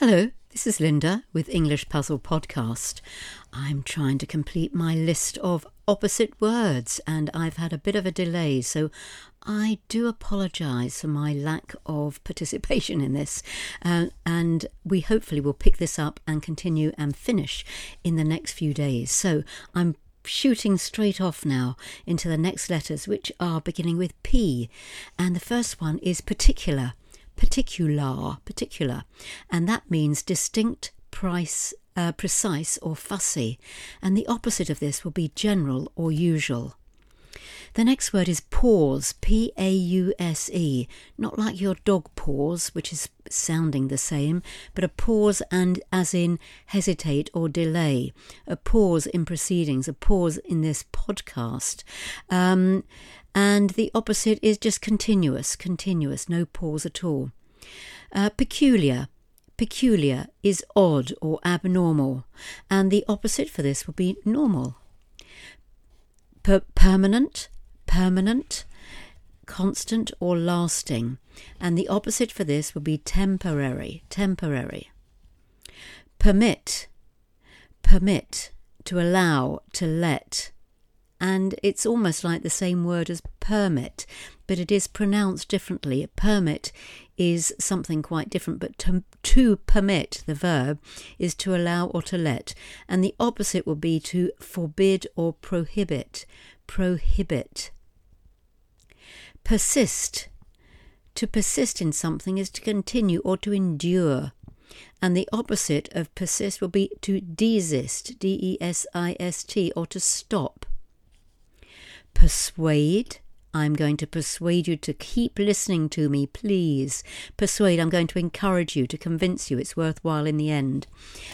Hello, this is Linda with English Puzzle Podcast. I'm trying to complete my list of opposite words and I've had a bit of a delay, so I do apologise for my lack of participation in this. Uh, and we hopefully will pick this up and continue and finish in the next few days. So I'm shooting straight off now into the next letters, which are beginning with P. And the first one is particular particular, particular, and that means distinct, price, uh, precise, or fussy, and the opposite of this will be general or usual. The next word is pause, P A U S E, not like your dog paws, which is sounding the same, but a pause and as in hesitate or delay, a pause in proceedings, a pause in this podcast. Um, and the opposite is just continuous, continuous, no pause at all. Uh, peculiar. Peculiar is odd or abnormal, and the opposite for this would be normal. Per- permanent, permanent, constant or lasting, and the opposite for this would be temporary, temporary. Permit, permit, to allow, to let, and it's almost like the same word as permit, but it is pronounced differently. Permit is something quite different, but to, to permit, the verb, is to allow or to let, and the opposite would be to forbid or prohibit. Prohibit. Persist. To persist in something is to continue or to endure. And the opposite of persist will be to desist, D E S I S T, or to stop persuade. I'm going to persuade you to keep listening to me, please. Persuade, I'm going to encourage you, to convince you it's worthwhile in the end.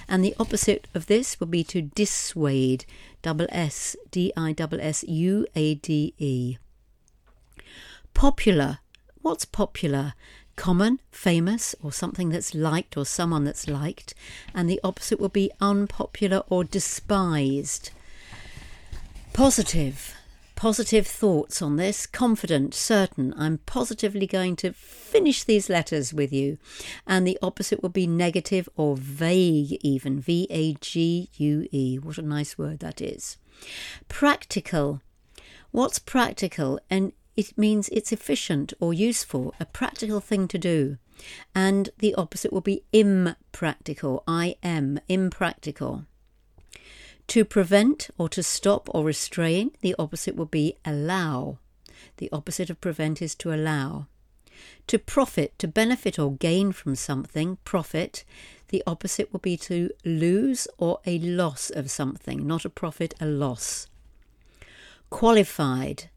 And the opposite of this will be to dissuade, double S, D I double S U A D E. Popular. What's popular? Common, famous, or something that's liked, or someone that's liked. And the opposite will be unpopular or despised. Positive positive thoughts on this, confident, certain. I'm positively going to finish these letters with you. And the opposite will be negative or vague, even. V A G U E. What a nice word that is. Practical. What's practical? And it means it's efficient or useful, a practical thing to do. And the opposite will be impractical. I am impractical. To prevent or to stop or restrain, the opposite will be allow. The opposite of prevent is to allow. To profit, to benefit or gain from something, profit. The opposite will be to lose or a loss of something, not a profit, a loss. Qualified.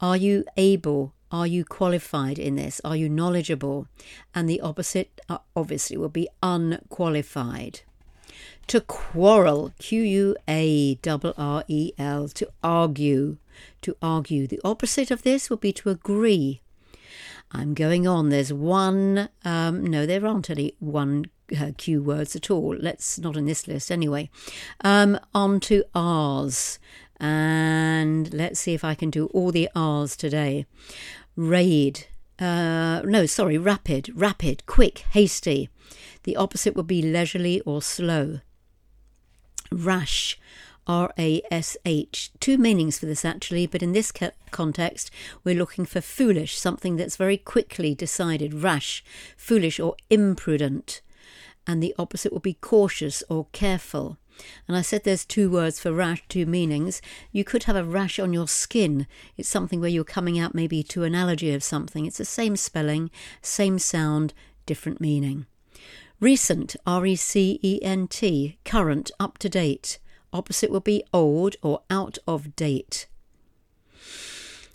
Are you able? Are you qualified in this? Are you knowledgeable? And the opposite, uh, obviously, will be unqualified to quarrel, Q U A R R E L, to argue, to argue. The opposite of this would be to agree. I'm going on. There's one, um, no, there aren't any one uh, Q words at all. Let's not in this list anyway. Um, on to R's. And let's see if I can do all the R's today. Raid. Uh, no, sorry, rapid, rapid, quick, hasty. The opposite would be leisurely or slow rash. R A S H. Two meanings for this actually, but in this context, we're looking for foolish, something that's very quickly decided, rash, foolish, or imprudent. And the opposite would be cautious or careful. And I said there's two words for rash, two meanings. You could have a rash on your skin. It's something where you're coming out maybe to an allergy of something. It's the same spelling, same sound, different meaning. Recent, R E C E N T, current, up to date. Opposite will be old or out of date.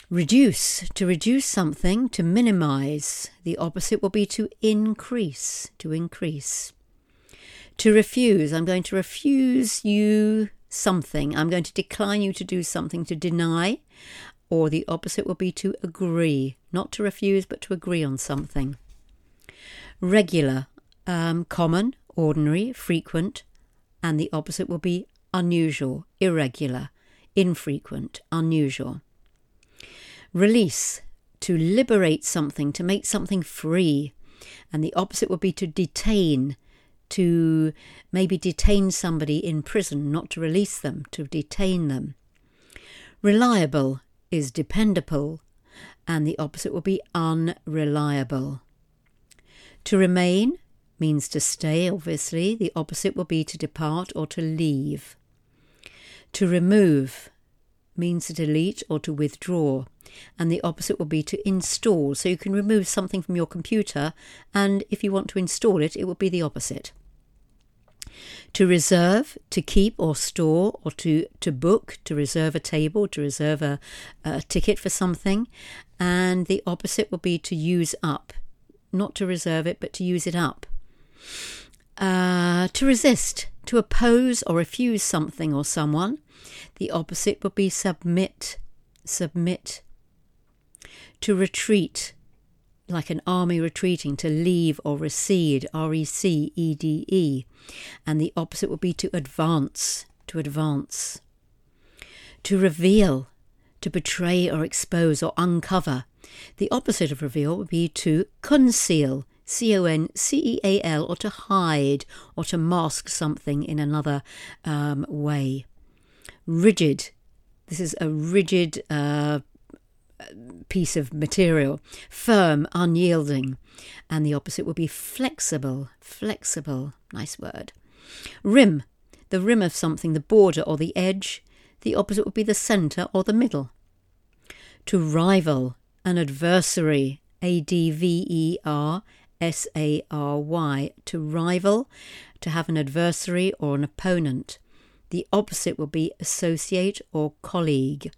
Reduce, to reduce something, to minimize. The opposite will be to increase, to increase. To refuse, I'm going to refuse you something. I'm going to decline you to do something, to deny. Or the opposite will be to agree, not to refuse, but to agree on something. Regular, um, common, ordinary, frequent, and the opposite will be unusual, irregular, infrequent, unusual. Release, to liberate something, to make something free, and the opposite would be to detain, to maybe detain somebody in prison, not to release them, to detain them. Reliable is dependable, and the opposite will be unreliable. To remain means to stay, obviously. The opposite will be to depart or to leave. To remove means to delete or to withdraw, and the opposite will be to install. So you can remove something from your computer, and if you want to install it, it will be the opposite. To reserve, to keep or store, or to, to book, to reserve a table, to reserve a, a ticket for something, and the opposite will be to use up, not to reserve it, but to use it up. Uh, to resist, to oppose or refuse something or someone. The opposite would be submit, submit. To retreat, like an army retreating, to leave or recede, R E C E D E. And the opposite would be to advance, to advance. To reveal, to betray or expose or uncover. The opposite of reveal would be to conceal, C O N C E A L, or to hide or to mask something in another um, way. Rigid. This is a rigid uh, piece of material. Firm, unyielding. And the opposite would be flexible. Flexible. Nice word. Rim. The rim of something, the border or the edge. The opposite would be the centre or the middle. To rival. An adversary. A D V E R S A R Y, to rival, to have an adversary or an opponent. The opposite will be associate or colleague.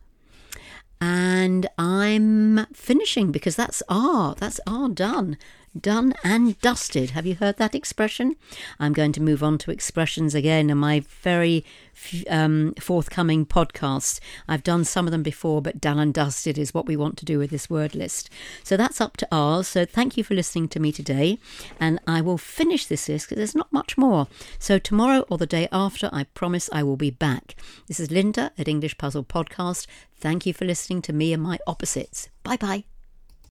And I'm finishing because that's R, that's R done done and dusted. Have you heard that expression? I'm going to move on to expressions again in my very um, forthcoming podcast. I've done some of them before, but done and dusted is what we want to do with this word list. So that's up to ours. So thank you for listening to me today. And I will finish this list because there's not much more. So tomorrow or the day after, I promise I will be back. This is Linda at English Puzzle Podcast. Thank you for listening to me and my opposites. Bye bye.